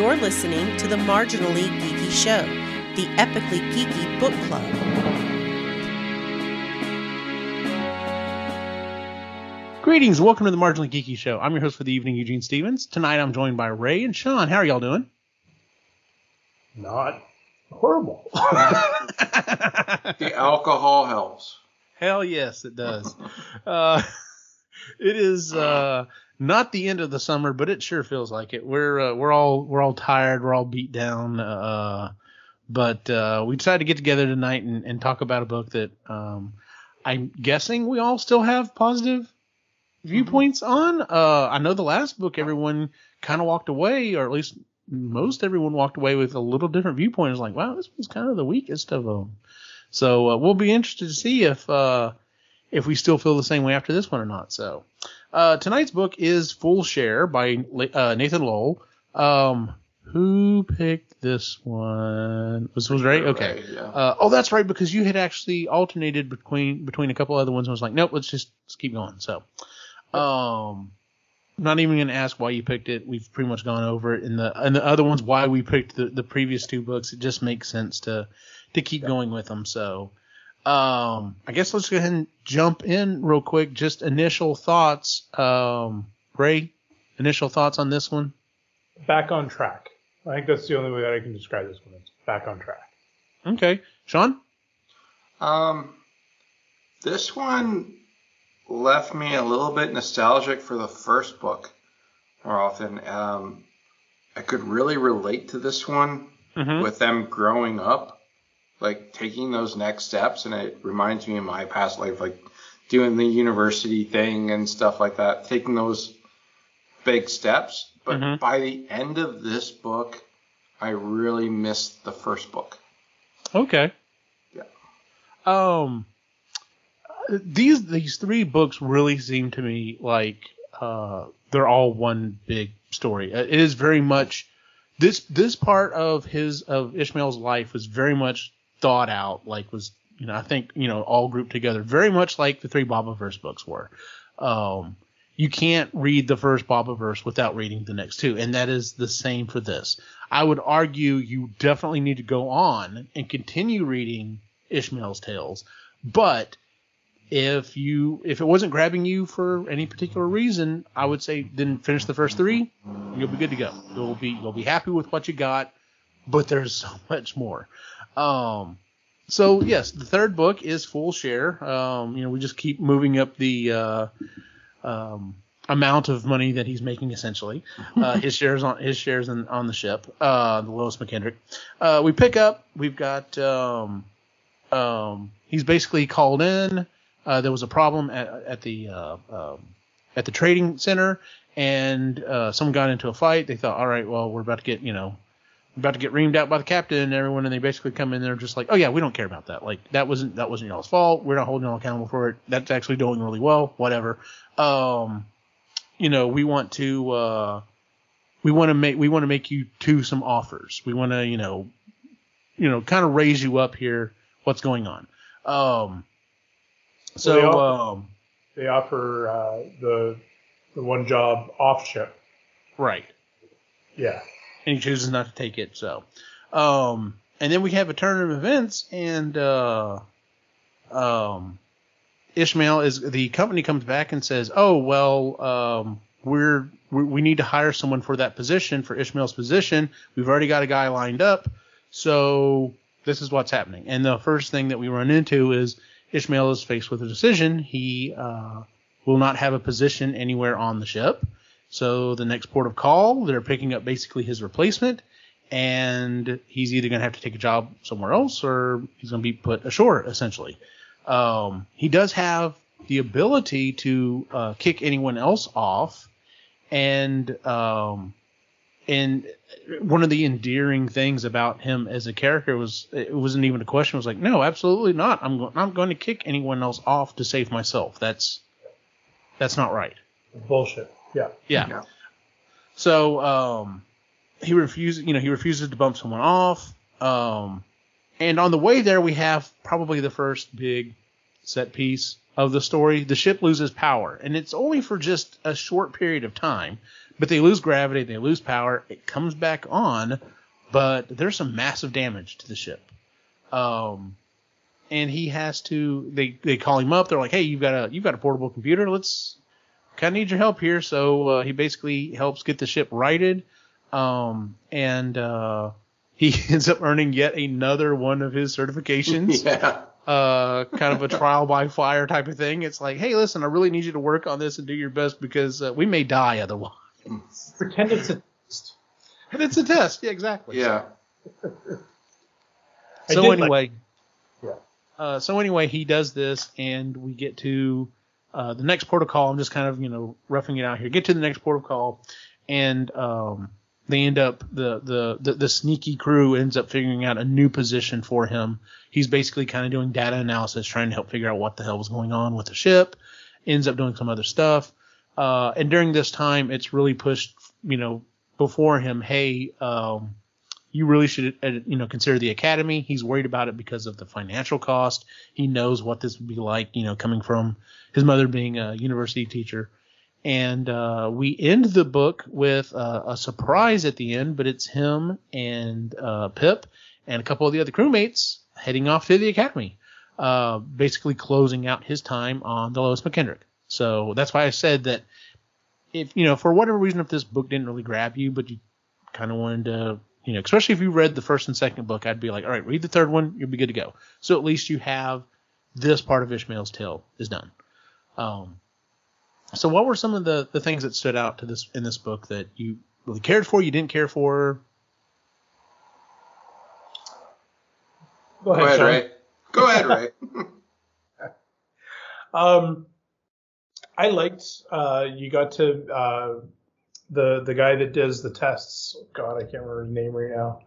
You're listening to the Marginally Geeky Show, the epically geeky book club. Greetings, welcome to the Marginally Geeky Show. I'm your host for the evening, Eugene Stevens. Tonight I'm joined by Ray and Sean. How are y'all doing? Not horrible. The alcohol helps. Hell yes, it does. uh, it is uh, not the end of the summer, but it sure feels like it. We're uh, we're all we're all tired. We're all beat down. Uh, but uh, we decided to get together tonight and, and talk about a book that um, I'm guessing we all still have positive viewpoints on. Uh, I know the last book everyone kind of walked away, or at least most everyone walked away with a little different viewpoint. It's like, wow, this was kind of the weakest of them. So uh, we'll be interested to see if uh, if we still feel the same way after this one or not. So uh, tonight's book is Full Share by uh, Nathan Lowell. Um, who picked this one? Was was right? Okay. Yeah. Uh, oh, that's right, because you had actually alternated between between a couple other ones. I was like, nope, let's just let's keep going. So, um, I'm not even gonna ask why you picked it. We've pretty much gone over it. In the and the other ones, why we picked the, the previous two books, it just makes sense to to keep going with them. So, um, I guess let's go ahead and jump in real quick. Just initial thoughts. Um, Ray, initial thoughts on this one? Back on track. I think that's the only way that I can describe this one. It's back on track. Okay, Sean. Um, this one left me a little bit nostalgic for the first book more often. Um, I could really relate to this one Mm-hmm. with them growing up, like taking those next steps, and it reminds me of my past life, like doing the university thing and stuff like that, taking those big steps. But Mhm. by the end of this book, I really missed the first book. Okay. Yeah. Um, these these three books really seem to me like uh, they're all one big story. Uh, It is very much this this part of his of Ishmael's life was very much thought out. Like was you know I think you know all grouped together very much like the three Bobiverse books were. Um, you can't read the first Bobiverse without reading the next two, and that is the same for this. I would argue you definitely need to go on and continue reading Ishmael's tales, but if you if it wasn't grabbing you for any particular reason, I would say then finish the first three. You'll be good to go. You'll be you'll be happy with what you got, but there's so much more. Um, so yes, the third book is full share. Um, you know, we just keep moving up the uh, um, amount of money that he's making essentially. Uh, his shares on his shares in, on the ship, uh, the Lois McKendrick. Uh, we pick up. We've got um, um, he's basically called in. Uh, there was a problem at, at the uh, um, at the trading center, and uh, someone got into a fight. They thought, all right, well, we're about to get you know about to get reamed out by the captain and everyone, and they basically come in there just like, oh yeah, we don't care about that. Like that wasn't that wasn't y'all's fault. We're not holding y'all accountable for it. That's actually doing really well. Whatever. Um, you know, we want to uh, we want to make we want to make you two some offers. We want to you know you know kind of raise you up here. What's going on? Um, so Well, they offer- um, They offer uh, the the one job off ship. right. Yeah. And he chooses not to take it. So, um, and then we have a turn of events, and uh, um, Ishmael is the company comes back and says, "Oh well, um, we're we, we need to hire someone for that position for Ishmael's position. We've already got a guy lined up, so this is what's happening." And the first thing that we run into is Ishmael is faced with a decision. He uh, will not have a position anywhere on the ship. So the next port of call, they're picking up basically his replacement, and he's either going to have to take a job somewhere else or he's going to be put ashore, essentially. Um, he does have the ability to uh, kick anyone else off, and um, and one of the endearing things about him as a character was it wasn't even a question. It was like, no, absolutely not. I'm go- I'm going to kick anyone else off to save myself. That's that's not right. Bullshit. Yeah. Yeah. Yeah. So um, he refuses, you know, he refuses to bump someone off. Um, and on the way there, we have probably the first big set piece of the story, the ship loses power, and it's only for just a short period of time. But they lose gravity, they lose power. It comes back on, but there's some massive damage to the ship. Um, and he has to. They they call him up. They're like, "Hey, you've got a you've got a portable computer. Let's kind of need your help here." So uh, he basically helps get the ship righted. Um, and uh, he ends up earning yet another one of his certifications. Yeah. uh, kind of a trial by fire type of thing. It's like, hey, listen, I really need you to work on this and do your best because uh, we may die otherwise. Pretend it's a test. And it's a test. Yeah, exactly. Yeah. So did like- anyway, Yeah. uh, so anyway, he does this, and we get to uh, the next protocol. I'm just kind of you know roughing it out here. Get to the next protocol, and um, they end up the, the the the sneaky crew ends up figuring out a new position for him. He's basically kind of doing data analysis, trying to help figure out what the hell was going on with the ship. Ends up doing some other stuff, uh, and during this time, it's really pushed you know before him. Hey, um, you really should uh, you know consider the academy. He's worried about it because of the financial cost. He knows what this would be like you know coming from his mother being a university teacher. And uh, we end the book with uh, a surprise at the end but it's him and uh, pip and a couple of the other crewmates heading off to the academy uh, basically closing out his time on the lois mckendrick. So that's why i said that if you know for whatever reason if this book didn't really grab you but you kind of wanted to you know, especially if you read the first and second book, I'd be like, all right, read the third one, you'll be good to go. So at least you have this part of Ishmael's tale is done. Um, so what were some of the, the things that stood out to this in this book that you really cared for, you didn't care for? Go Go ahead, Ray. Go ahead, Ray. Um, I liked uh, you got to uh, the the guy that does the tests. God, I can't remember his name right now.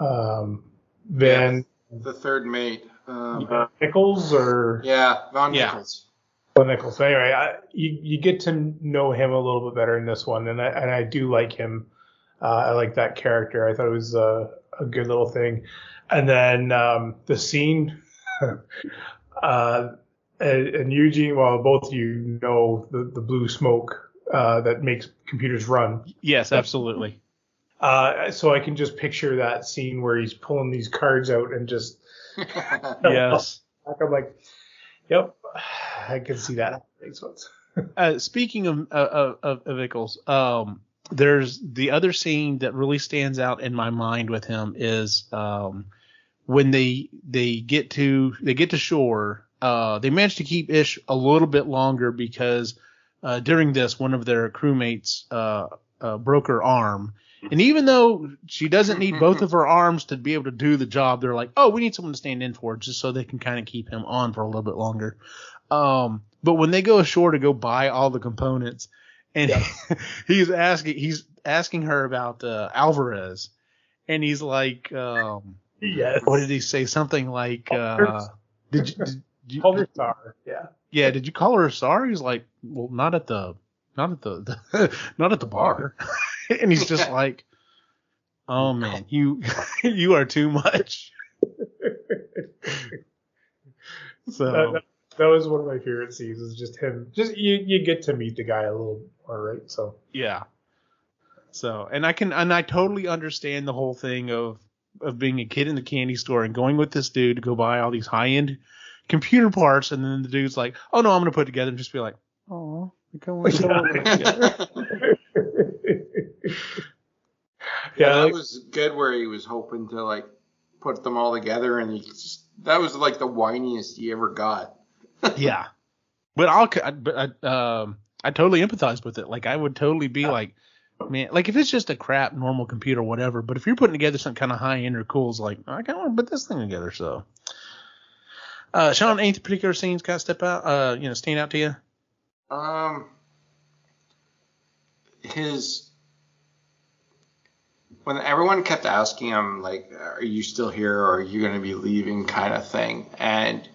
Um, Van the third mate. Um, Nichols or yeah, Von Yeah. Nichols. Van Nichols. Anyway, I, you you get to know him a little bit better in this one, and I and I do like him. Uh, I like that character. I thought it was a, a good little thing. And then um, the scene. uh, and, and Eugene, well, both of you know the, the blue smoke uh, that makes computers run. Yes, absolutely. Uh, so I can just picture that scene where he's pulling these cards out and just. yes. I'm like, yep, I can see that happening. So Uh, speaking of, of, of, of Nichols, um, there's the other scene that really stands out in my mind with him is um, when they they get to they get to shore. Uh, they manage to keep Ish a little bit longer because uh, during this, one of their crewmates uh, uh, broke her arm. And even though she doesn't need both of her arms to be able to do the job, they're like, oh, we need someone to stand in for it just so they can kind of keep him on for a little bit longer. Um, but when they go ashore to go buy all the components, and he's asking he's asking her about uh, Alvarez, and he's like, um, yes. what did he say? Something like, uh, did you, did you Color star. Yeah. yeah, did you call her sorry? He's like, well, not at the not at the, the not at the bar, and he's just like, oh man, you you are too much. So That, that, that was one of my favorite scenes. Is just him. Just you, you get to meet the guy a little more, right? So Yeah. So, and I can, and I totally understand the whole thing of, of being a kid in the candy store and going with this dude to go buy all these high end computer parts. And then the dude's like, oh no, I'm to put it together and just be like, oh, we can we can. Yeah, Yeah, that was good where he was hoping to like put them all together, and he just that was like the whiniest he ever got. yeah. But I'll, I- but I, um, I totally empathize with it. Like I would totally be like, man, like if it's just a crap normal computer, whatever. But if you're putting together something kind of high end or cool, it's like I kind of want to put this thing together. So, uh, Sean, any particular scenes kind of step out, uh, you know, stand out to you? Um, his when everyone kept asking him like, "Are you still here, or are you going to be leaving?" kind of thing, and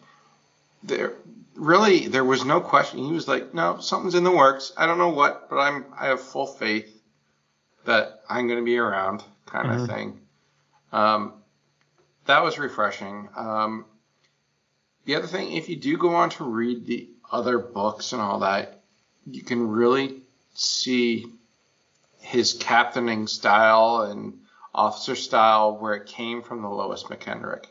there really there was no question. He was like, "No, something's in the works. I don't know what, but I'm I have full faith that I'm going to be around," kind Mhm. of thing. Um, that was refreshing. Um, the other thing, if you do go on to read the other books and all that, you can really see his captaining style and officer style where it came from the Lois McKendrick.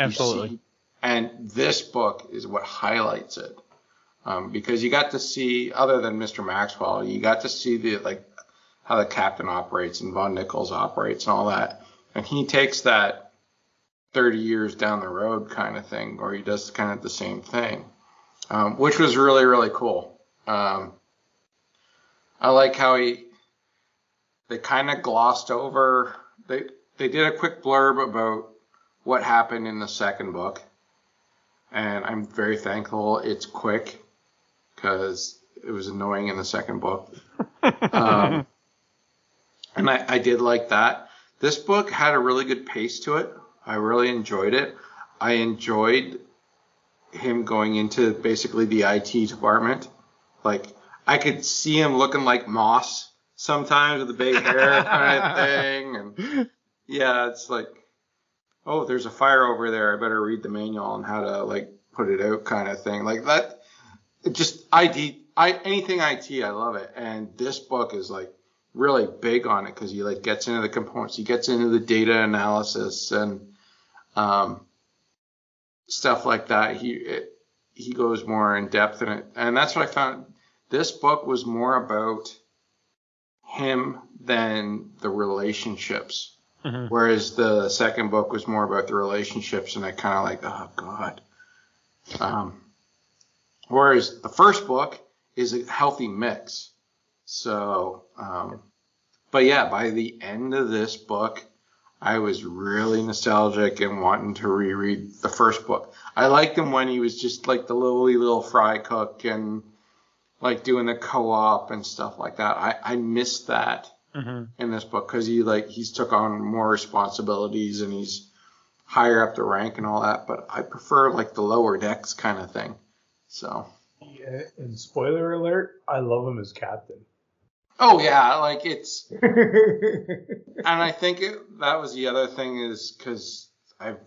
Absolutely. See, and this book is what highlights it. Um, because you got to see, other than Mr. Maxwell, you got to see the like how the captain operates and Von Nichols operates and all that. And he takes that 30 years down the road kind of thing, or he does kind of the same thing, um, which was really really cool. Um, I like how he they kind of glossed over they they did a quick blurb about what happened in the second book, and I'm very thankful it's quick because it was annoying in the second book. um, and I, I did like that. This book had a really good pace to it. I really enjoyed it. I enjoyed him going into basically the IT department. Like I could see him looking like Moss sometimes with the big hair kind of thing, and yeah, it's like, oh, there's a fire over there. I better read the manual on how to like put it out kind of thing. Like that, just IT, I anything IT, I love it. And this book is like really big on it because he like gets into the components, he gets into the data analysis and um, stuff like that. He it, he goes more in depth in it, and that's what I found. This book was more about him than the relationships. Mhm. Whereas the second book was more about the relationships, and I kind of like, oh god. Um, whereas the first book is a healthy mix. So, um, but yeah, by the end of this book, I was really nostalgic and wanting to reread the first book. I liked him when he was just like the lowly little fry cook and like doing the co-op and stuff like that. I, I missed that Mhm. in this book because he like he's took on more responsibilities and he's higher up the rank and all that. But I prefer like the lower decks kind of thing. So Yeah, and spoiler alert, I love him as captain. Oh yeah, like it's and I think it, that was the other thing is because I've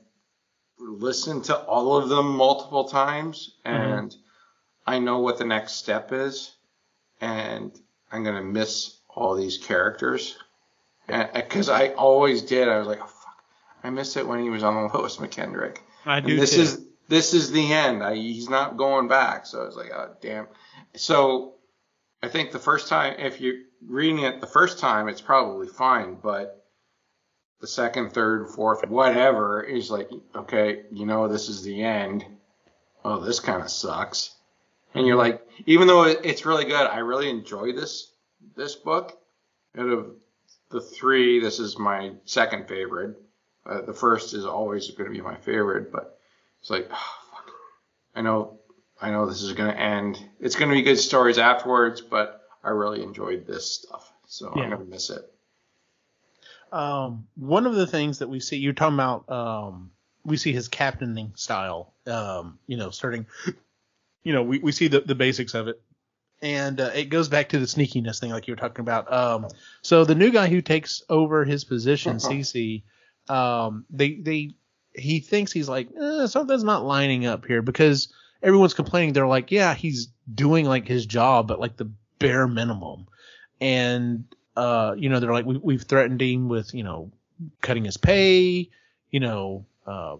listened to all of them multiple times mm-hmm. and I know what the next step is and I'm gonna miss all these characters because I always did. I was like, oh, fuck, I miss it when he was on the Lois McKendrick. I And do this too. is this is the end. I, he's not going back. So I was like, oh damn. So I think the first time, if you're reading it the first time, it's probably fine. But the second, third, fourth, whatever is like, okay, you know, this is the end. Oh, this kind of sucks. And you're like, even though it's really good, I really enjoy this this book. Out of the three, this is my second favorite. Uh, the first is always going to be my favorite, but it's like, oh, fuck. I know, I know this is going to end. It's going to be good stories afterwards, but I really enjoyed this stuff, so Yeah. I'm going to miss it. um, one of the things that we see, you're talking about, um, we see his captaining style, um, you know, starting, you know, we, we see the, the basics of it. And uh, it goes back to the sneakiness thing, like you were talking about. Um, so the new guy who takes over his position, CC, um, they they he thinks he's like eh, something's not lining up here because everyone's complaining. They're like, yeah, he's doing like his job, but like the bare minimum. And uh, you know, they're like, we, we've threatened him with, you know, cutting his pay, you know, uh,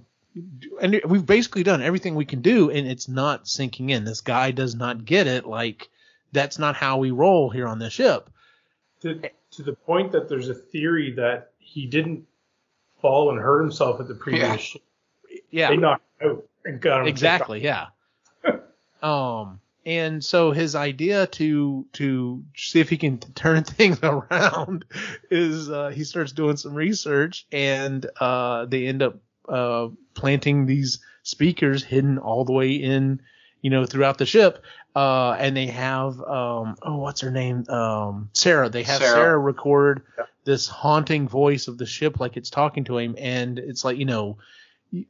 and we've basically done everything we can do, and it's not sinking in. This guy does not get it. Like, that's not how we roll here on this ship. to, to the point that there's a theory that he didn't fall and hurt himself at the previous Yeah. ship. Yeah, They knocked out and got him. exactly. Yeah. Um, and so his idea to to see if he can turn things around is uh, he starts doing some research, and uh, they end up uh, planting these speakers hidden all the way in, you know, throughout the ship. Uh, and they have um, oh, what's her name? Um, Sarah. They have Sarah. Sarah, record this haunting voice of the ship like it's talking to him, and it's like you know,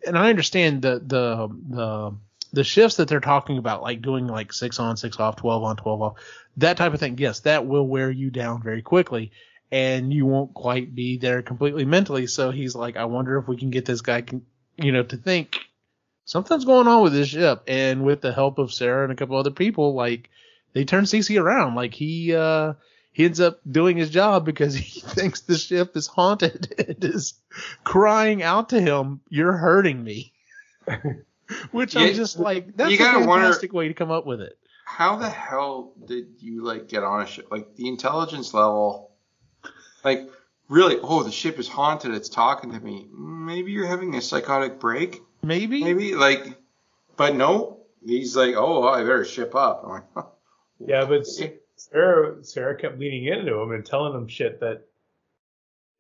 and I understand the the the the shifts that they're talking about, like doing like six on, six off, twelve on, twelve off, that type of thing. Yes, that will wear you down very quickly, and you won't quite be there completely mentally. So he's like, I wonder if we can get this guy, con- you know, to think something's going on with this ship. And with the help of Sarah and a couple other people, like they turn CC around. Like he uh he ends up doing his job because he thinks the ship is haunted and is crying out to him, "You're hurting me." Which Yeah, I'm just like, that's you a gotta wonder- fantastic way to come up with it. How the hell did you like get on a ship? Like the intelligence level, like really? Oh, the ship is haunted. It's talking to me. Maybe you're having a psychotic break. Maybe. Maybe like, but no. He's like, oh, I better ship up. I'm like, huh. Yeah, but Sarah Sarah kept leaning into him and telling him shit that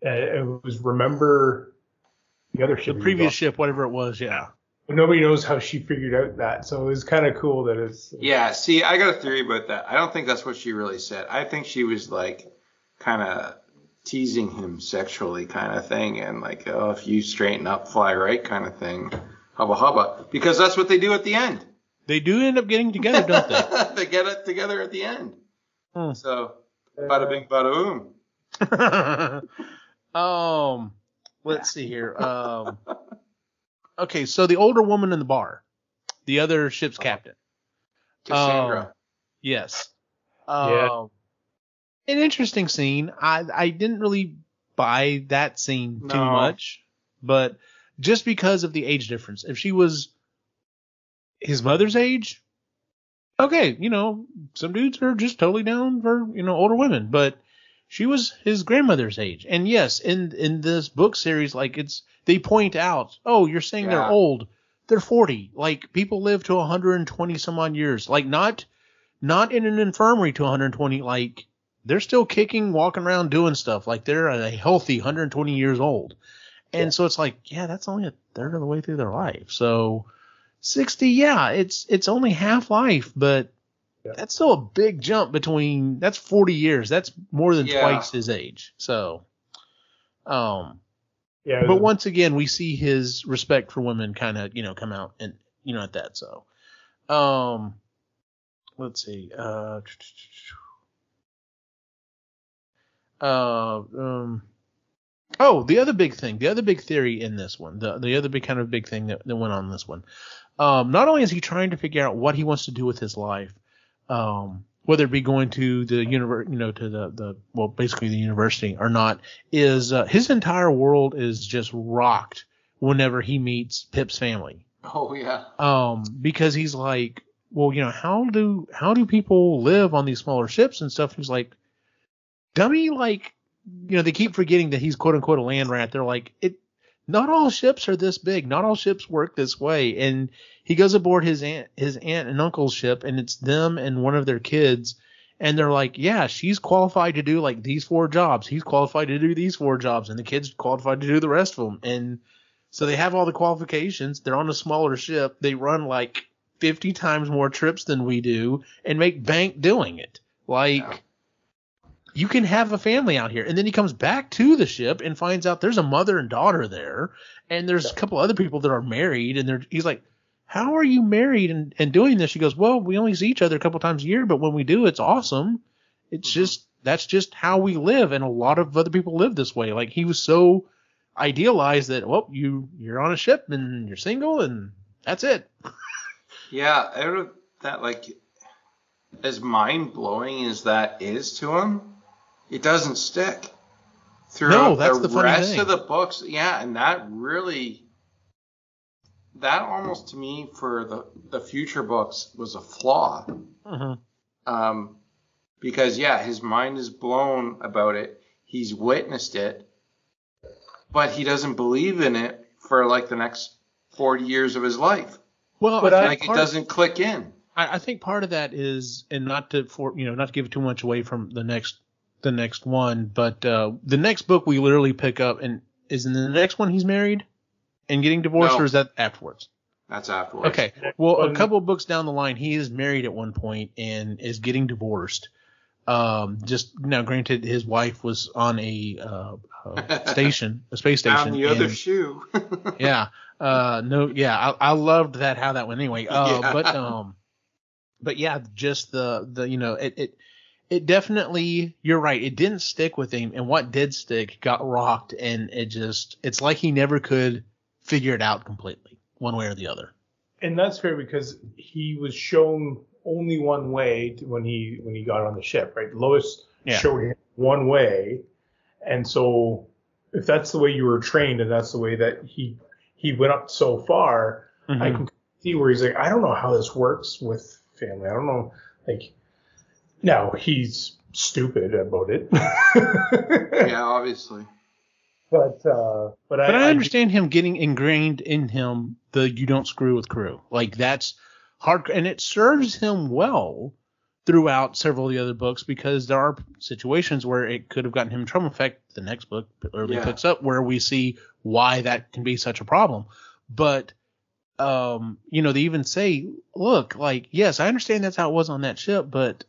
uh, it was remember the other ship. the previous ship, whatever it was, yeah. But nobody knows how she figured out that, so it was kind of cool that it's. Yeah, see, I got a theory about that. I don't think that's what she really said. I think she was like kind of teasing him sexually kind of thing and like, oh, if you straighten up, fly right kind of thing. Hubba hubba. Because that's what they do at the end. They do end up getting together, don't they? they get it together at the end. Hmm. So, bada bing, bada boom. um, let's see here. Um, okay, so the older woman in the bar, the other ship's captain. Cassandra. Yes. Yeah. Um, an interesting scene. I I didn't really buy that scene too much, but just because of the age difference. If she was his mother's age, okay, you know, some dudes are just totally down for you know older women, but she was his grandmother's age. And yes, in in this book series, like it's they point out, oh, you're saying they're old. They're 40. Like people live to 120 some odd years. Like not not in an infirmary to 120. Like they're still kicking, walking around, doing stuff. Like they're a healthy 120 years old. And so it's like, yeah, that's only a third of the way through their life. So 60, yeah, it's it's only half life, but Yeah. that's still a big jump between that's 40 years. That's more than Yeah. twice his age. So um Yeah, but once again we see his respect for women kind of, you know, come out and you know at that. So um let's see. Uh uh um Oh, the other big thing, the other big theory in this one, the the other big kind of big thing that, that went on in this one. Um, not only is he trying to figure out what he wants to do with his life, um, whether it be going to the univer, you know, to the the well, basically the university or not, is uh, his entire world is just rocked whenever he meets Pip's family Oh, yeah. um, because he's like, well, you know, how do how do people live on these smaller ships and stuff? He's like, dummy, like, you know, they keep forgetting that he's quote unquote a land rat. They're like, it, not all ships are this big. Not all ships work this way. And he goes aboard his aunt, his aunt and uncle's ship, and it's them and one of their kids. And they're like, yeah, she's qualified to do like these four jobs. He's qualified to do these four jobs, and the kid's qualified to do the rest of them. And so they have all the qualifications. They're on a smaller ship. They run like 50 times more trips than we do and make bank doing it. Like, Yeah. You can have a family out here. And then he comes back to the ship and finds out there's a mother and daughter there. And there's a couple other people that are married. And they're, he's like, how are you married and, and doing this? She goes, well, we only see each other a couple times a year, but when we do, it's awesome. It's Mhm. just, that's just how we live. And a lot of other people live this way. Like he was so idealized that, well, you, you're on a ship and you're single and that's it. Yeah, out of that, like, as mind blowing as that is to him, it doesn't stick. Throughout that's the, the rest thing. of the books, yeah, and that really, that almost to me for the the future books was a flaw. Uh-huh. Um, because yeah, his mind is blown about it. He's witnessed it, but he doesn't believe in it for like the next forty years of his life. Well, But I I- think Like it doesn't click in. I, I think part of that is, and not to for you know not to give too much away from the next the next one, but uh, the next book we literally pick up and is in the next one he's married and getting divorced, No. or is that afterwards? That's afterwards. Okay, well a couple of books down the line he is married at one point and is getting divorced. Um, just now, granted, his wife was on a uh, uh, station, a space station. Found the other shoe. yeah. Uh, no, yeah, I, I loved that how that went anyway. Uh, Yeah. but um, but yeah, just the the you know it it it definitely you're right. It didn't stick with him, and what did stick got rocked, and it just it's like he never could figure it out completely, one way or the other. and that's fair because he was shown only one way to, when he when he got on the ship, right? Lois Yeah. showed him one way, and so if that's the way you were trained and that's the way that he he went up so far, I Mhm. can see where he's like, I don't know how this works with family. I don't know, like, now he's stupid about it. Yeah, obviously. But uh, but, I, But I I understand him getting ingrained in him the you don't screw with crew. Like that's hard, and it serves him well throughout several of the other books because there are situations where it could have gotten him in trouble. In fact, the next book early Yeah. picks up where we see why that can be such a problem. But um, you know, they even say, look, like, yes, I understand that's how it was on that ship, but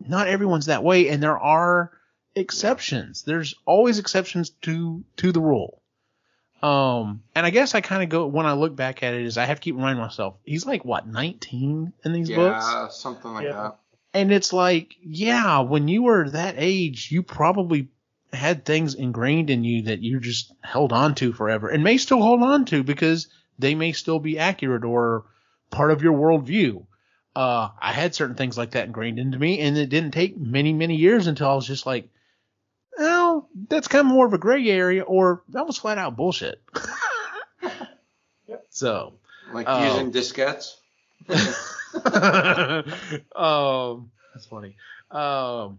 not everyone's that way, and there are exceptions. There's always exceptions to to the rule. Um, and I guess I kind of go when I look back at it is I have to keep reminding myself he's like what 19 in these books, Yeah, something like Yeah. that. and it's like yeah, when you were that age, you probably had things ingrained in you that you just held on to forever and may still hold on to because they may still be accurate or part of your worldview. Uh, I had certain things like that ingrained into me, and it didn't take many, many years until I was just like, well, that's kind of more of a gray area, or that was flat out bullshit. So, Like Oh. using diskettes. um, that's funny. Um,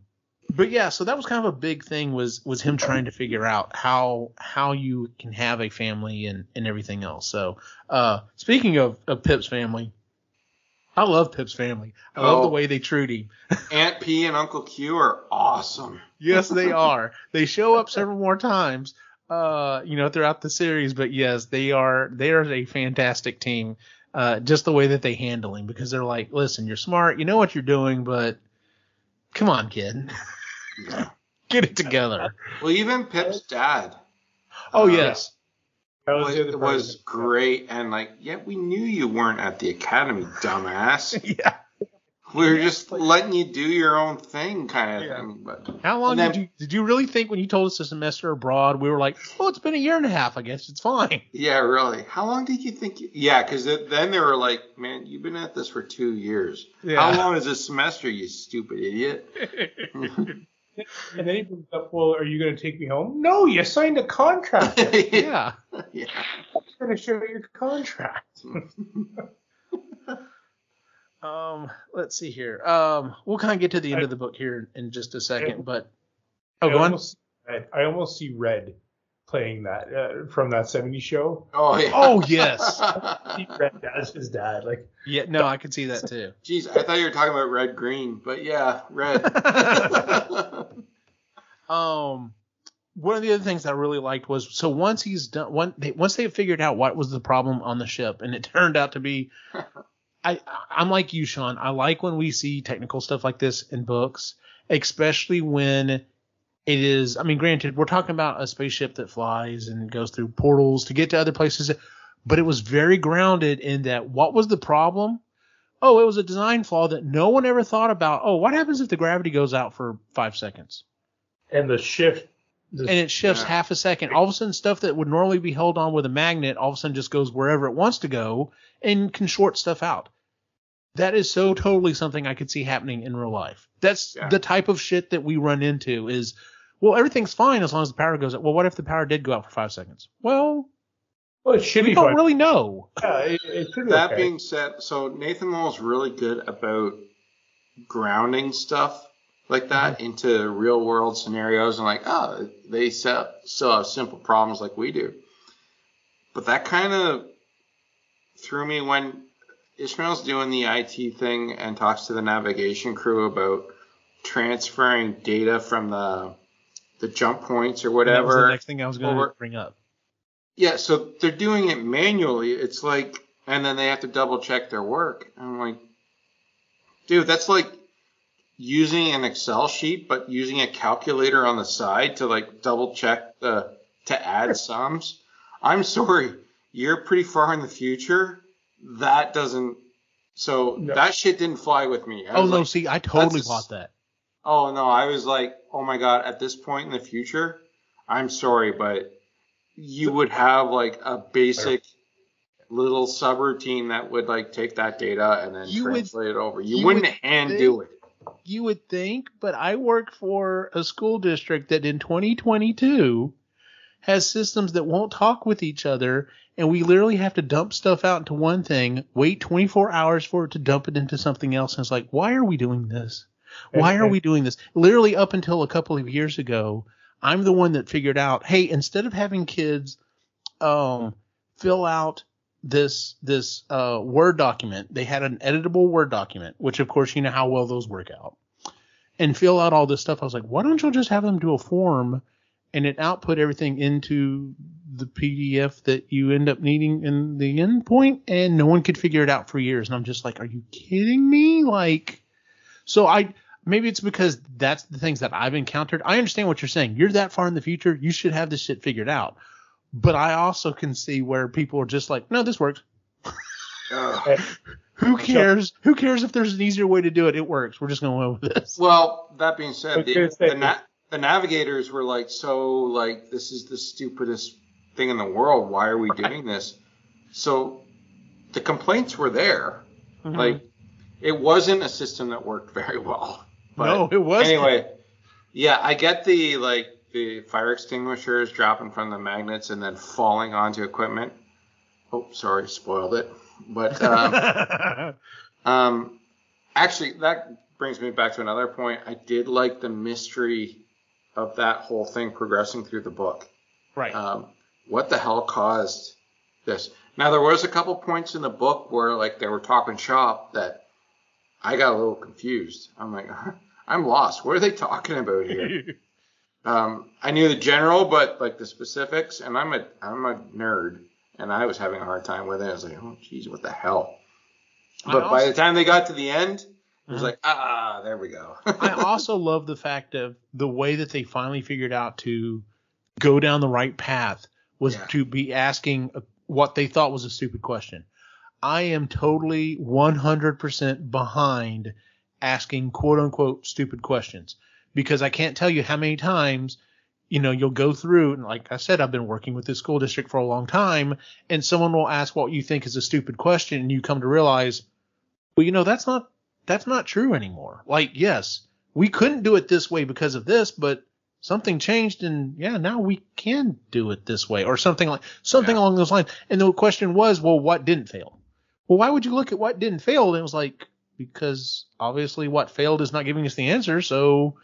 but yeah, so that was kind of a big thing was was him trying to figure out how how you can have a family and and everything else. So, uh, speaking of, of Pip's family, I love Pip's family. I love Oh. the way they treat him. Aunt P and Uncle Q are awesome. Yes, they are. they show up several more times, uh, you know, throughout the series. But yes, they are. They are a fantastic team. Uh, just the way that they handle him, because they're like, listen, you're smart, you know what you're doing, but come on, kid, Yeah. get it together. Well, even Pip's dad. Oh Uh, yes, was was, the other was great and like yeah we knew you weren't at the academy dumbass yeah. we were just letting you do your own thing kind of Yeah. thing but How long And then- did you did you really think when you told us a semester abroad? We were like, well, it's been a year and a half. I guess it's fine. yeah really how long did you think you, yeah because then they were like man you've been at this for two years Yeah. how long is a semester you stupid idiot And then he brings up, well, are you going to take me home? No, you signed a contract. yeah. yeah I'm going to show you your contract. Um, let's see here. Um, we'll kind of get to the end of the book here in just a second, but oh, I go on. almost, I, I almost see Red playing that uh, from that 70s show. oh yeah Oh yes, See Red as his dad. Like, yeah. No, I can see that too. Jeez, I thought you were talking about red green, but yeah, red. Um, one of the other things I really liked was so once he's done, one, they, once they figured out what was the problem on the ship, and it turned out to be, I, I'm like you, Sean. I like when we see technical stuff like this in books, especially when it is. I mean, granted, we're talking about a spaceship that flies and goes through portals to get to other places, but it was very grounded in that. What was the problem? Oh, it was a design flaw that no one ever thought about. Oh, what happens if the gravity goes out for five seconds? And the shift. The, and it shifts Yeah. half a second. All of a sudden, stuff that would normally be held on with a magnet, all of a sudden just goes wherever it wants to go and can short stuff out. That is so totally something I could see happening in real life. That's Yeah. the type of shit that we run into is, well, everything's fine as long as the power goes out. Well, what if the power did go out for five seconds? Well, well, it should we be don't fine. really know. Yeah, it, it should be that okay. being said, so Nathan Lowell's really good about grounding stuff like that mm-hmm. into real world scenarios and like, oh, they se- still have simple problems like we do. But that kind of threw me when Ishmael's doing the IT thing and talks to the navigation crew about transferring data from the the jump points or was the whatever. next thing I was going to bring up. Yeah, so they're doing it manually. It's like, and then they have to double check their work. I'm like, dude, that's like using an Excel sheet, but using a calculator on the side to like double check the to add sums. I'm sorry, you're pretty far in the future. That doesn't. So No. that shit didn't fly with me. I Oh no, like, see, I totally bought that. Oh no, I was like, oh my god, at this point in the future, I'm sorry, but you would have like a basic little subroutine that would like take that data and then You would- translate it over. You, you wouldn't would hand do it. You would think, but I work for a school district that in 2022 has systems that won't talk with each other, and we literally have to dump stuff out into one thing, wait 24 hours for it to dump it into something else, and it's like, why are we doing this? Why are we doing this? Literally, up until a couple of years ago, I'm the one that figured out, hey, instead of having kids um, fill out this this uh, Word document, they had an editable Word document, which of course you know how well those work out, and fill out all this stuff. I was like, why don't you just have them do a form and it output everything into the PDF that you end up needing in the endpoint, and no one could figure it out for years. And I'm just like, are you kidding me? Like, so I maybe it's because that's the things that I've encountered. I understand what you're saying. You're that far in the future, you should have this shit figured out. But I also can see where people are just like, no, this works. Ugh. Who cares? Who cares if there's an easier way to do it? It works. We're just going to go with this. Well, that being said, the, Because the, na- the navigators were like, so like this is the stupidest thing in the world. Why are we doing this? So the complaints were there. Mm-hmm. Like it wasn't a system that worked very well. But No, it wasn't. Anyway, yeah, I get the like the fire extinguishers dropping from the magnets and then falling onto equipment. Oh, sorry, spoiled it. But um, um, actually, that brings me back to another point. I did like the mystery of that whole thing progressing through the book. right. Um, what the hell caused this? Now there was a couple points in the book where like they were talking shop that I got a little confused. I'm like, I'm lost. What are they talking about here? um, I knew the general, but like the specifics, and I'm a I'm a nerd, and I was having a hard time with it. I was like, oh, geez, what the hell? But by the time they got to the end, it was Mhm. like, ah, there we go. I also love the fact of the way that they finally figured out to go down the right path was Yeah. to be asking what they thought was a stupid question. I am totally 100% behind asking quote unquote stupid questions because I can't tell you how many times you know you'll go through and like I said I've been working with this school district for a long time and someone will ask what you think is a stupid question and you come to realize well you know that's not that's not true anymore. Like, yes, we couldn't do it this way because of this, but something changed and yeah, now we can do it this way or something like something Yeah. along those lines. And the question was, well, what didn't fail? Well, why would you look at what didn't fail? And it was like, because obviously what failed is not giving us the answer. So,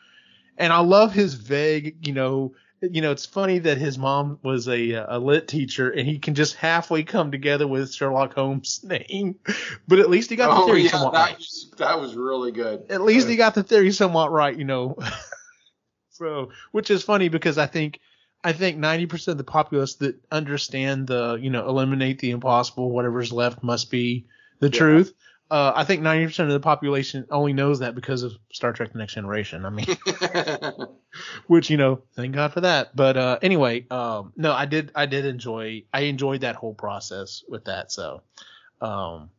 and I love his vague, you know, you know, it's funny that his mom was a a lit teacher and he can just halfway come together with Sherlock Holmes' name, but at least he got the oh theory yeah, somewhat that right was, that was really good. at least he got the theory somewhat right, you know. so, which is funny because I think I think 90% of the populace that understand the, you know, eliminate the impossible, whatever's left must be the Yeah. truth. Uh, I think 90% of the population only knows that because of Star Trek The Next Generation. I mean, which, you know, thank God for that. But, uh, anyway, um, no, I did, I did enjoy, I enjoyed that whole process with that. So, um,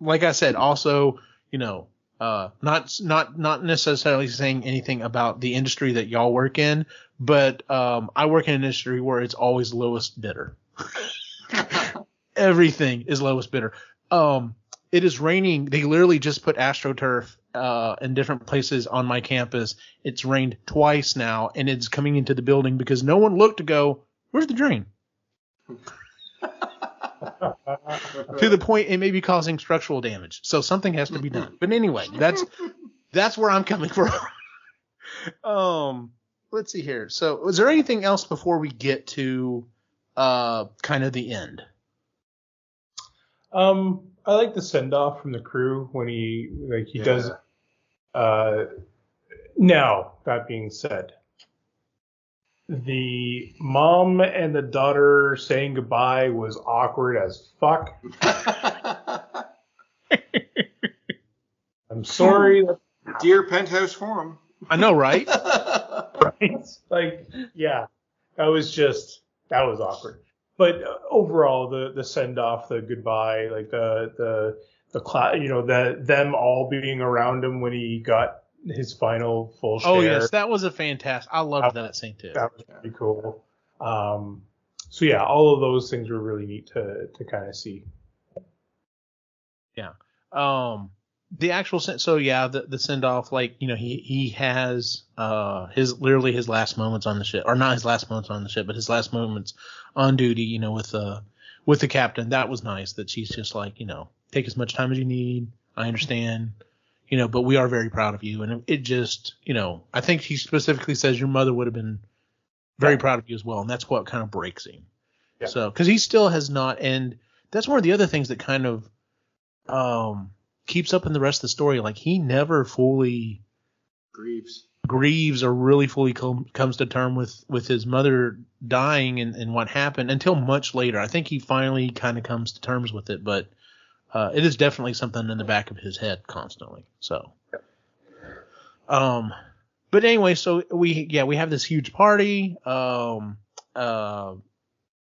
like I said, also, you know, uh, not, not, not necessarily saying anything about the industry that y'all work in, but, um, I work in an industry where it's always lowest bidder. Everything is lowest bidder. Um, it is raining. They literally just put AstroTurf uh, in different places on my campus. It's rained twice now, and it's coming into the building because no one looked to go, "Where's the drain?" to the point it may be causing structural damage. So something has to be done. But anyway, that's that's where I'm coming from. um, let's see here. So, is there anything else before we get to uh kind of the end? Um, I like the send off from the crew when he like he Yeah. does. Uh, now that being said, the mom and the daughter saying goodbye was awkward as fuck. I'm sorry, Dear Penthouse Forum. I know, right? right? Like, yeah, that was just that was awkward. But uh, overall, the the send off, the goodbye, like the the the class, you know, the them all being around him when he got his final full share. oh yes, that was a fantastic. I loved that scene too. that was pretty cool. Um, so yeah, all of those things were really neat to to kind of see. Yeah. Um the actual so yeah the, the send off like you know he he has uh his literally his last moments on the ship or not his last moments on the ship but his last moments on duty you know with uh with the captain that was nice that she's just like you know take as much time as you need i understand you know but we are very proud of you and it just you know i think he specifically says your mother would have been very Yeah. proud of you as well and that's what kind of breaks him Yeah. so because he still has not and that's one of the other things that kind of um keeps up in the rest of the story. Like he never fully Grieves. grieves or really fully com- comes to term with with his mother dying and, and what happened until much later. I think he finally kind of comes to terms with it, but uh, it is definitely something in the back of his head constantly. So, um, but anyway, so we yeah we have this huge party. Um, uh,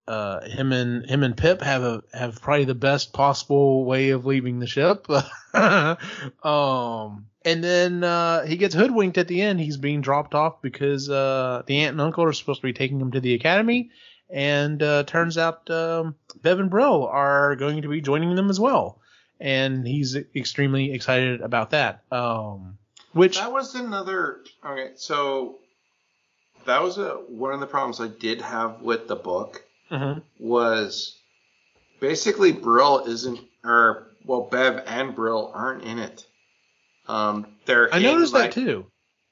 uh, him and him and Pip have a have probably the best possible way of leaving the ship. um, and then uh, he gets hoodwinked at the end. He's being dropped off because uh, the aunt and uncle are supposed to be taking him to the academy, and uh, turns out um, Bev and Brill are going to be joining them as well, and he's extremely excited about that. Um, which That was another. Okay, so that was a, one of the problems I did have with the book Mhm. was basically Brill isn't, or well, Bev and Brill aren't in it. Um, they're I in, noticed like, that too.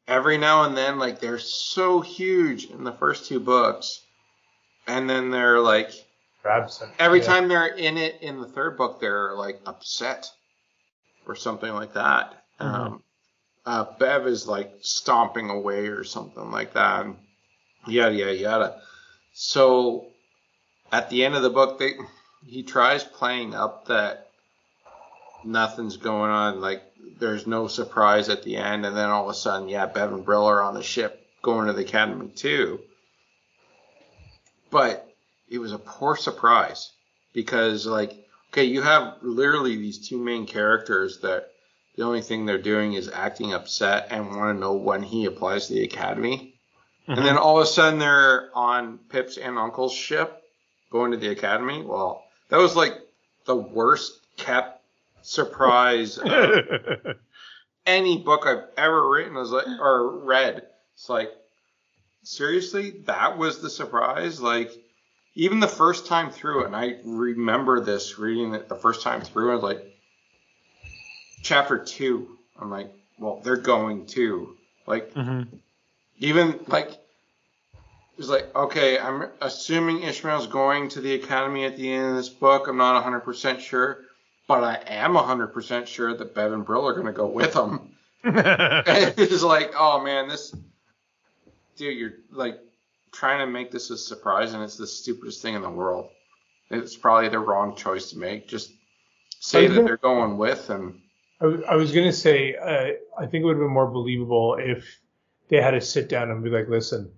every now and then, like they're so huge in the first two books, and then they're like They're absent. every Yeah. time they're in it in the third book, they're like upset or something like that. Mhm. Um, uh, Bev is like stomping away or something like that. And yada yada yada. So at the end of the book, they he tries playing up that nothing's going on, like there's no surprise at the end, and then all of a sudden, yeah, Bev and Brill are on the ship going to the academy too. But it was a poor surprise because like okay you have literally these two main characters that the only thing they're doing is acting upset and want to know when he applies to the academy. And mm-hmm. then all of a sudden they're on pip's and uncle's ship going to the academy well that was like the worst kept surprise of any book i've ever written was like or read it's like seriously that was the surprise like even the first time through, and I remember this reading it the first time through, I was like, chapter two. I'm like, well, they're going to. Like, Mhm. even like, it like, okay, I'm assuming Ishmael's going to the academy at the end of this book. I'm not 100% sure, but I am 100% sure that Bev and Brill are going to go with him. It's like, oh man, this dude, you're like trying to make this a surprise, and it's the stupidest thing in the world. It's probably the wrong choice to make. Just say that they're going with, and I was- I was gonna say, uh, I think it would have been more believable if they had to sit down and be like, listen,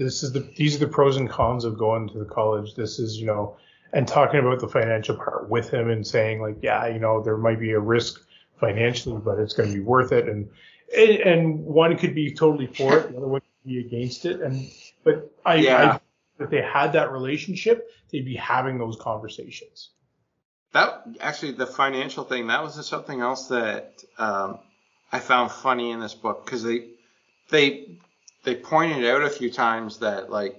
this is the these are the pros and cons of going to the college. This is you know, and talking about the financial part with him and saying like, yeah, you know, there might be a risk financially, but it's going to be worth it. And and, one could be totally for it, the other one could be against it. And but I, Yeah. I if they had that relationship, they'd be having those conversations. that actually the financial thing that was something else that um, I found funny in this book because they they they pointed out a few times that like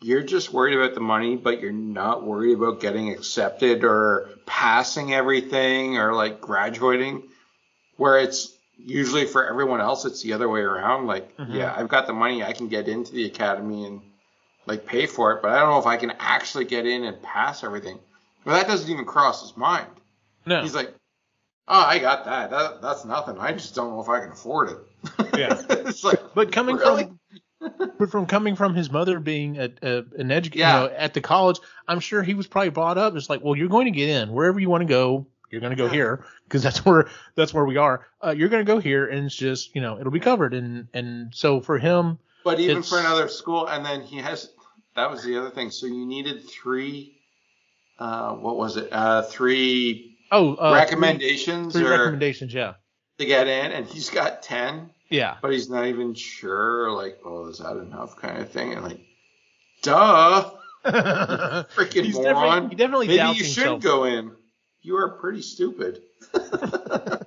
you're just worried about the money, but you're not worried about getting accepted or passing everything or like graduating. Where it's usually for everyone else, it's the other way around. Like, Mhm. yeah, I've got the money, I can get into the academy and like pay for it, but I don't know if I can actually get in and pass everything. Well, that doesn't even cross his mind. no. He's like, oh, I got that. that. That's nothing. I just don't know if I can afford it. Yeah. it's like, But coming Really? from but from coming from his mother being a, a, an educator Yeah. you know, at the college, I'm sure he was probably brought up. It's like, well, you're going to get in wherever you want to go. You're going to go Yeah. here because that's where that's where we are. Uh, you're going to go here, and it's just you know it'll be covered. And and so for him, but even for another school, and then he has, that was the other thing. So you needed three, uh, what was it? Uh, three oh, uh, recommendations three, three or recommendations, yeah, to get in, and he's got 10, yeah. but he's not even sure, like, oh, is that enough kind of thing? And like, duh. Freaking He's moron. definitely, he definitely Maybe doubts you himself. should go in. You are pretty stupid.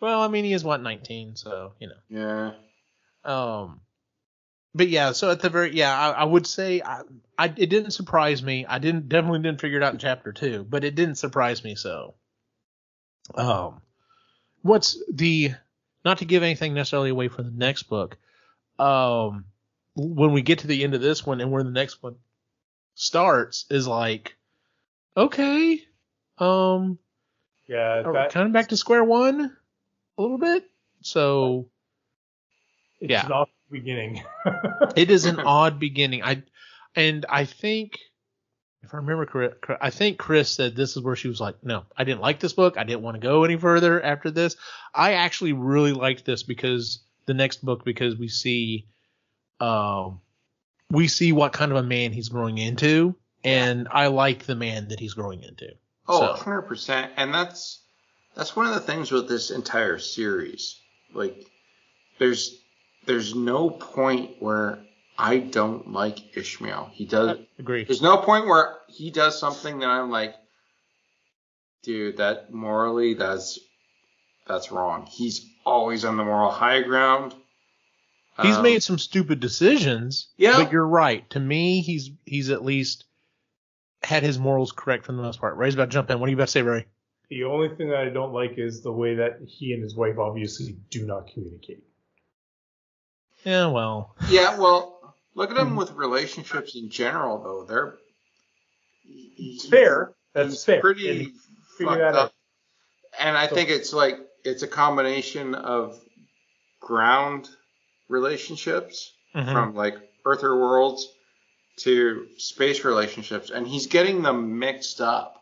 Well, I mean, he is what 19, so you know. yeah. Um, but yeah, so at the very yeah, I, I would say I, I it didn't surprise me. I didn't definitely didn't figure it out in chapter two, but it didn't surprise me so. Um, what's the not to give anything necessarily away for the next book. Um, when we get to the end of this one and where the next one starts is like, okay, um, Yeah, that, kind of back to square one a little bit. So it's yeah. an off beginning. it is an odd beginning. I and I think if I remember correct, I think Chris said this is where she was like, "No, I didn't like this book. I didn't want to go any further after this." I actually really liked this because the next book because we see um we see what kind of a man he's growing into and I like the man that he's growing into. Oh, So- 100%. And that's that's one of the things with this entire series. Like there's there's no point where I don't like Ishmael. He does Agree. there's no point where he does something that I'm like dude, that morally that's that's wrong. He's always on the moral high ground. He's Um, made some stupid decisions. Yeah. But you're right. To me, he's he's at least had his morals correct for the most part. Ray's about to jump in. What are you about to say, Ray? the only thing that I don't like is the way that he and his wife obviously do not communicate. Yeah, well. Yeah, well, look at him with relationships in general though. They're It's fair. That's he's fair. pretty And fucked up. And I So- think it's like it's a combination of ground relationships Mhm. from like Earther worlds to space relationships, and he's getting them mixed up,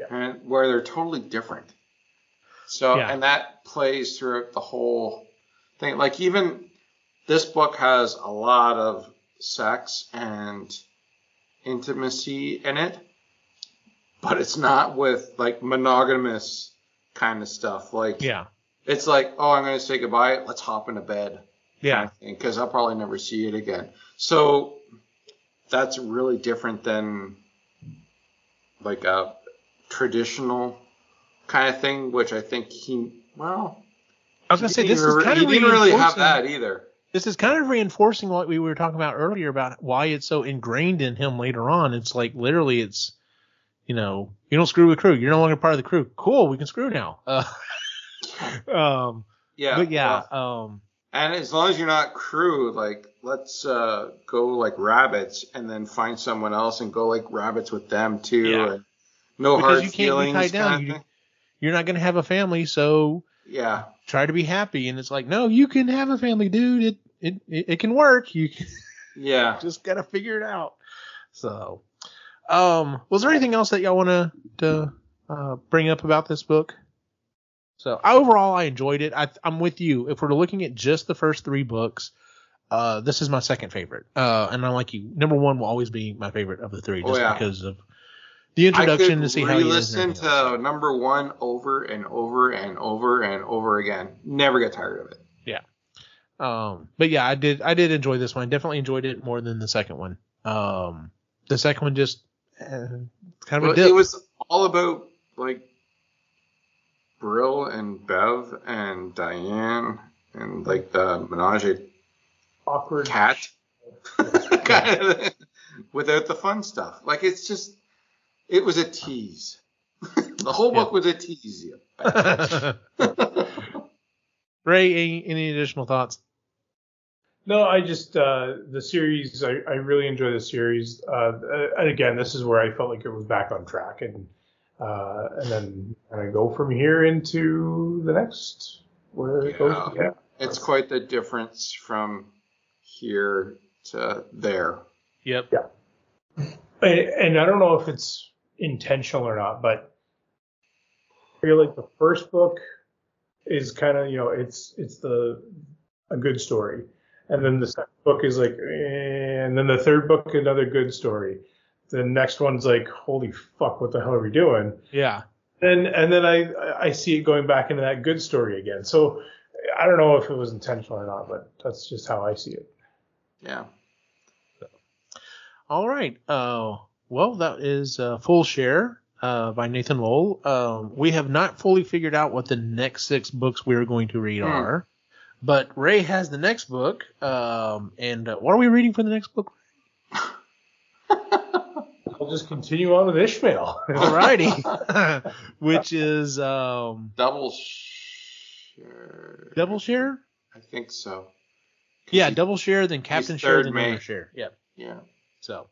Yeah. and where they're totally different. So, Yeah. and that plays throughout the whole thing. Like even this book has a lot of sex and intimacy in it, but it's not with like monogamous kind of stuff. Like Yeah. it's like, oh, I'm going to say goodbye. Let's hop into bed. Yeah. Because I'll probably never see it again. So that's really different than like a traditional kind of thing, which I think he, well, I was gonna say he this is kind he of didn't really have that either. This is kind of reinforcing what we were talking about earlier about why it's so ingrained in him later on. It's like literally, it's you know, you don't screw with crew. You're no longer part of the crew. Cool, we can screw now. Uh, um, Yeah. but yeah, well, um, and as long as you're not crew, like let's uh, go like rabbits and then find someone else and go like rabbits with them too. Yeah. And no Because hard you can't be feelings. tied down. kind of You- you're not gonna have a family, so Yeah. Try to be happy. And it's like, no, you can have a family, dude. It it it, can work. You can, Yeah. just gotta figure it out. So, um, was there anything else that y'all want to uh, bring up about this book? So overall, I enjoyed it. I, I'm with you. If we're looking at just the first three books, uh, this is my second favorite. Uh, and I'm like you. Number one will always be my favorite of the three, just yeah. because of the introduction I to see how he is. and re-listen everything to number one over and over and over and over again. Never get tired of it. Um, but yeah, I did I did enjoy this one. I definitely enjoyed it more than the second one. Um, the second one just uh, kind of Well, a dip. it was all about like Brill and Bev and Diane and like the menage a Awkward. cat kind of without the fun stuff. Like it's just it was a tease. the whole book was a tease. you. Ray, any, any additional thoughts? No, I just uh, the series. I, I really enjoy the series. Uh, and again, this is where I felt like it was back on track, and uh, and then kind of go from here into the next where it goes. Yeah. Yeah, it's quite the difference from here to there. Yep. and, and I don't know if it's intentional or not, but I feel like the first book is kind of you know it's it's the a good story, and then the second book is like, eh, and then the third book another good story. The next one's like, holy fuck, what the hell are we doing? Yeah. And and then I I see it going back into that good story again. So I don't know if it was intentional or not, but that's just how I see it. Yeah. So. All right. Uh, well, that is uh, Full Share uh, by Nathan Lowell. Um, we have not fully figured out what the next six books we are going to read Hmm. are, but Ray has the next book. Um, and uh, what are we reading for the next book? I'll just continue on with Ishmael. Alrighty, which is um, Double share. Double Share. I think so. Yeah, Double Share, then Captain Share, third then mate. Owner Share. Yeah. Yeah. So,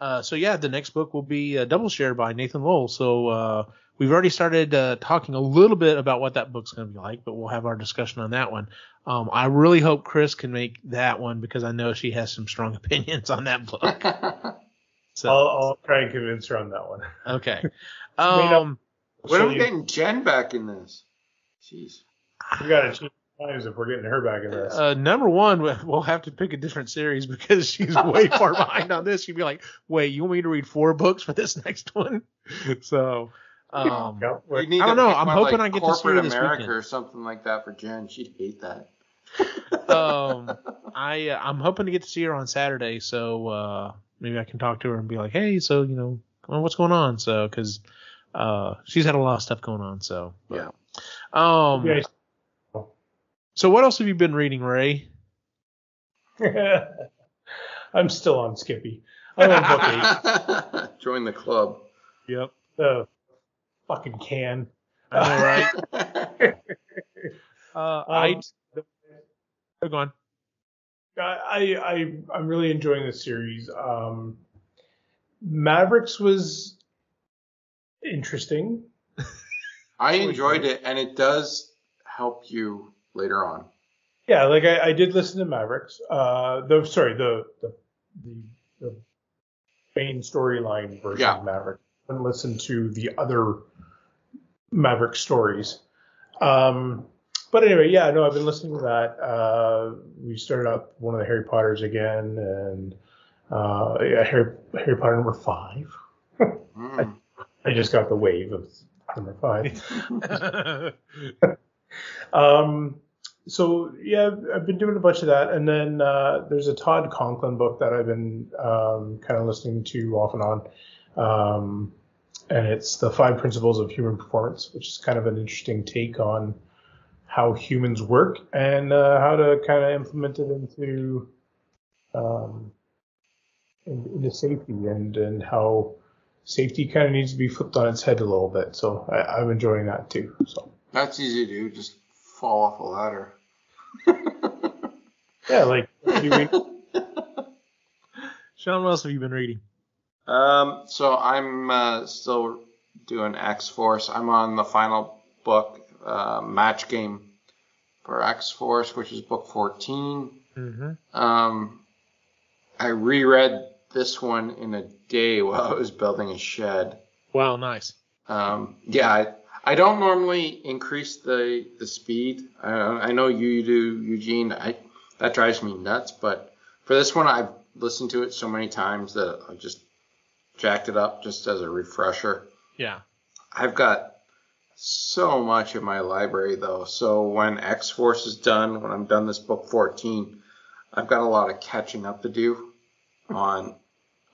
uh, so yeah, the next book will be uh, Double Share by Nathan Lowell. So uh, we've already started uh, talking a little bit about what that book's going to be like, but we'll have our discussion on that one. Um, I really hope Chris can make that one because I know she has some strong opinions on that book. So I'll, I'll try and convince her on that one. okay, Made up. um, when are we getting Jen back in this? Jeez. We got to change times if we're getting her back in this. uh, number one, we- we'll have to pick a different series because she's way far behind on this. She'd be like, "Wait, you want me to read four books for this next one?" So. Um, Yeah, we're- You need I don't know. I'm hoping like I get to see her corporate this America weekend. or something like that for Jen. She'd hate that. um, I uh, I'm hoping to get to see her on Saturday, so uh, maybe I can talk to her and be like, hey, so you know, what's going on? So because uh, she's had a lot of stuff going on, so Yeah. Um, Yeah. So what else have you been reading, Ray? I'm still on Skippy. I'm on book eight. Join the club. Yep. The fucking can. I know, right? Uh, I Um, oh, go on. I, I I'm really enjoying this series. Um, Mavericks was interesting. I enjoyed it, and it does help you later on. Yeah, like I, I did listen to Mavericks. Uh, the sorry, the the the, the main storyline version Yeah. of Maverick. And listen to the other Maverick stories. Um, but anyway, yeah, no, I've been listening to that. Uh, we started up one of the Harry Potters again, and uh, yeah, Harry, Harry Potter number five. Mm. I just got the wave of number five. Um, so yeah, I've been doing a bunch of that, and then uh, there's a Todd Conklin book that I've been um, kind of listening to off and on, um, and it's the Five Principles of Human Performance, which is kind of an interesting take on how humans work and uh, how to kind of implement it into um, in- into safety and and how safety kind of needs to be flipped on its head a little bit. So I, I'm enjoying that too. So. That's easy to do. Just fall off a ladder. Yeah, like you mean? Sean, what else have you been reading? Um, so I'm uh, still doing ExForce. I'm on the final book, uh, match game for ExForce, which is book 14. Mm-hmm. Um, I reread this one in a day while I was building a shed. Wow, nice. Um, yeah, I, I don't normally increase the the speed. I, I know you do, Eugene. I that drives me nuts. But for this one, I've listened to it so many times that I just jacked it up just as a refresher. Yeah. I've got so much in my library though. So when ExForce is done, when I'm done this book 14, I've got a lot of catching up to do on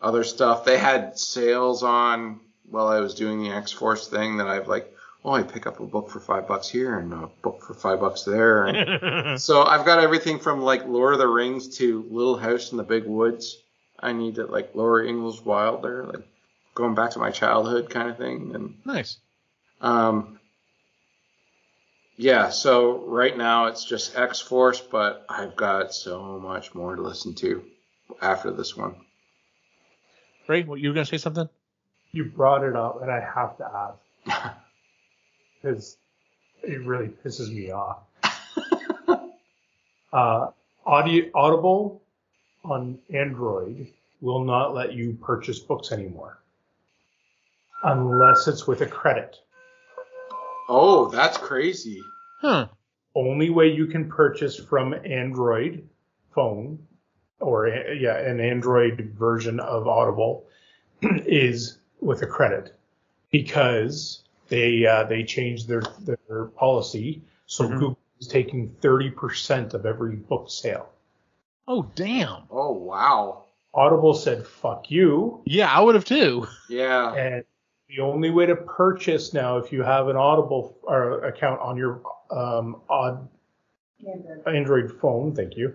other stuff. They had sales on while I was doing the ExForce thing that I've like, oh, I pick up a book for five bucks here and a book for five bucks there. And so I've got everything from like Lord of the Rings to Little House in the Big Woods. I need it like Laura Ingalls Wilder, like going back to my childhood kind of thing. And nice. um, yeah, so right now it's just ExForce, but I've got so much more to listen to after this one. Ray, what you were gonna say something? You brought it up, and I have to ask because it really pisses me off. uh, Audi- Audible on Android will not let you purchase books anymore unless it's with a credit. Oh, that's crazy. Huh. only way you can purchase from Android phone or yeah, an Android version of Audible is with a credit because they uh, they changed their their policy. So Mhm. Google is taking 30% of every book sale Oh damn. Oh, wow. Audible said "fuck you," Yeah, I would have too. Yeah. and the only way to purchase now, if you have an Audible or account on your um, odd Android phone, thank you,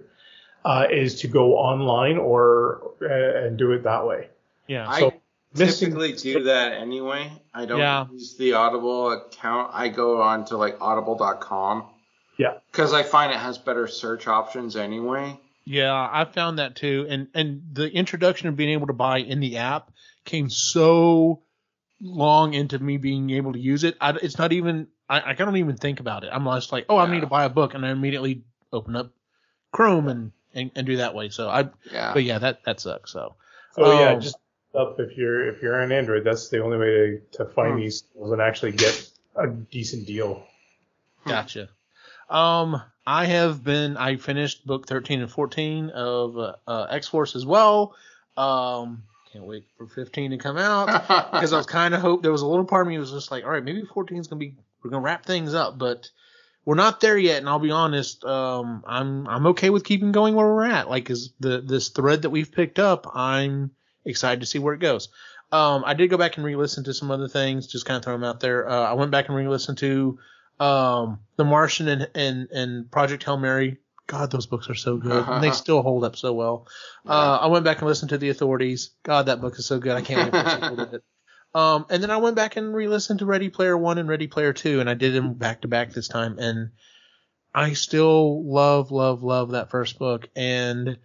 uh, is to go online or uh, and do it that way. Yeah. So missing typically do that anyway. I don't Yeah. use the Audible account. I go on to like audible.com. Yeah. Because I find it has better search options anyway. Yeah, I found that too. And and the introduction of being able to buy in the app came so long into me being able to use it. I, it's not even I, I don't even think about it. I'm just like, oh, I need to buy a book, and I immediately open up Chrome and, and and do that way. So I, Yeah. but yeah, that that sucks. So So yeah, Um, just up if you're if you're on Android, that's the only way to, to find Hmm. these tools and actually get a decent deal. Gotcha. Um, I have been. I finished book thirteen and fourteen of uh, uh, ExForce as well. Um, can't wait for fifteen to come out because I was kind of hope there was a little part of me was just like, all right, maybe fourteen is gonna be we're gonna wrap things up, but we're not there yet. And I'll be honest, um, I'm I'm okay with keeping going where we're at. Like, is the this thread that we've picked up, I'm excited to see where it goes. Um, I did go back and re-listen to some other things, just kind of throw them out there. Uh, I went back and re-listened to um, The Martian and, and and Project Hail Mary. God, those books are so good, and they still hold up so well. Uh, I went back and listened to The Authorities. God, that book is so good. I can't wait for to it. Um, and then I went back and re-listened to Ready Player One and Ready Player Two, and I did them back to back this time. And I still love, love, love that first book. And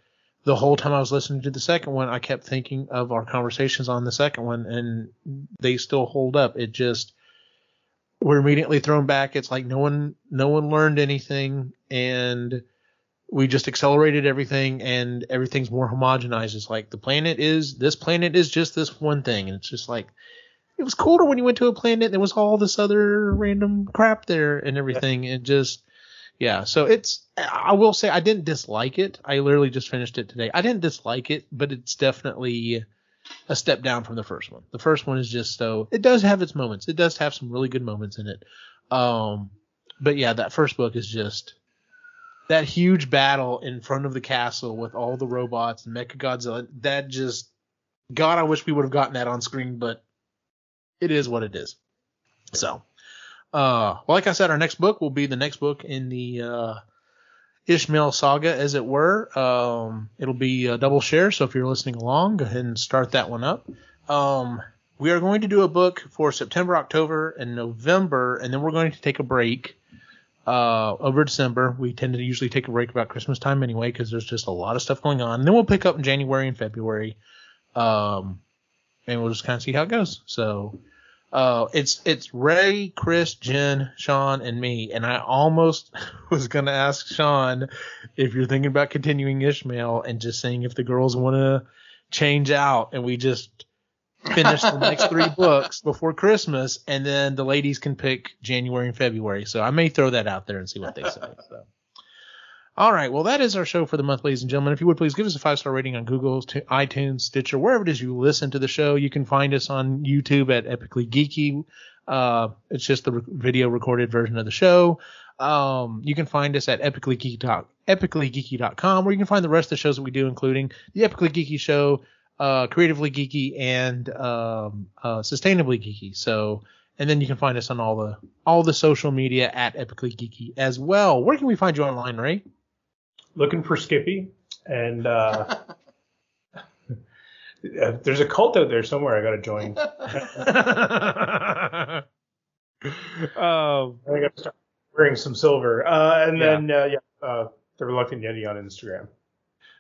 the whole time I was listening to the second one, I kept thinking of our conversations on the second one, and they still hold up. It just we're immediately thrown back. It's like no one, no one learned anything, and we just accelerated everything, and everything's more homogenized. It's like the planet is this planet is just this one thing, and it's just like it was cooler when you went to a planet. And there was all this other random crap there and everything. and just yeah, so it's I will say I didn't dislike it. I literally just finished it today. I didn't dislike it, but it's definitely a step down from the first one. The first one is just so it does have its moments. It does have some really good moments in it. Um but yeah, that first book is just that huge battle in front of the castle with all the robots and Mecha Godzilla. That just God, I wish we would have gotten that on screen, but it is what it is. So, uh, well, like I said, our next book will be the next book in the uh, Ishmael saga, as it were. Um, it'll be a double share, so if you're listening along, go ahead and start that one up. Um, we are going to do a book for September, October, and November, and then we're going to take a break uh, over December. We tend to usually take a break about Christmas time anyway, because there's just a lot of stuff going on. And then we'll pick up in January and February. Um, and we'll just kind of see how it goes. So, uh, it's it's Ray, Chris, Jen, Sean, and me. And I almost was gonna ask Sean if you're thinking about continuing Ishmael and just seeing if the girls want to change out, and we just finish the next three books before Christmas, and then the ladies can pick January and February. So I may throw that out there and see what they say. So. All right, well, that is our show for the month, ladies and gentlemen. If you would please give us a five star rating on Google, iTunes, Stitcher, wherever it is you listen to the show. You can find us on YouTube at Epically Geeky. Uh, it's just the re- video recorded version of the show. Um, you can find us at epicallygeeky.com, epicallygeeky.com, where you can find the rest of the shows that we do, including the Epically Geeky Show, uh, Creatively Geeky, and um, uh, Sustainably Geeky. So, and then you can find us on all the all the social media at Epically Geeky as well. Where can we find you online, Ray? Looking for Skippy, and uh, uh, there's a cult out there somewhere I got to join. um, I got to start wearing some silver, uh, and then uh, yeah, uh, the Reluctant Yeti on Instagram.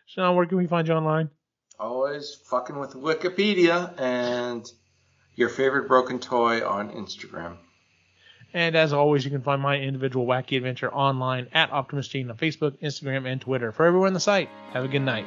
Sean, where can we find you online? Always fucking with Wikipedia and your favorite broken toy on Instagram. And as always, you can find my individual wacky adventure online at Optimus Gene on Facebook, Instagram, and Twitter. For everyone on the site, have a good night.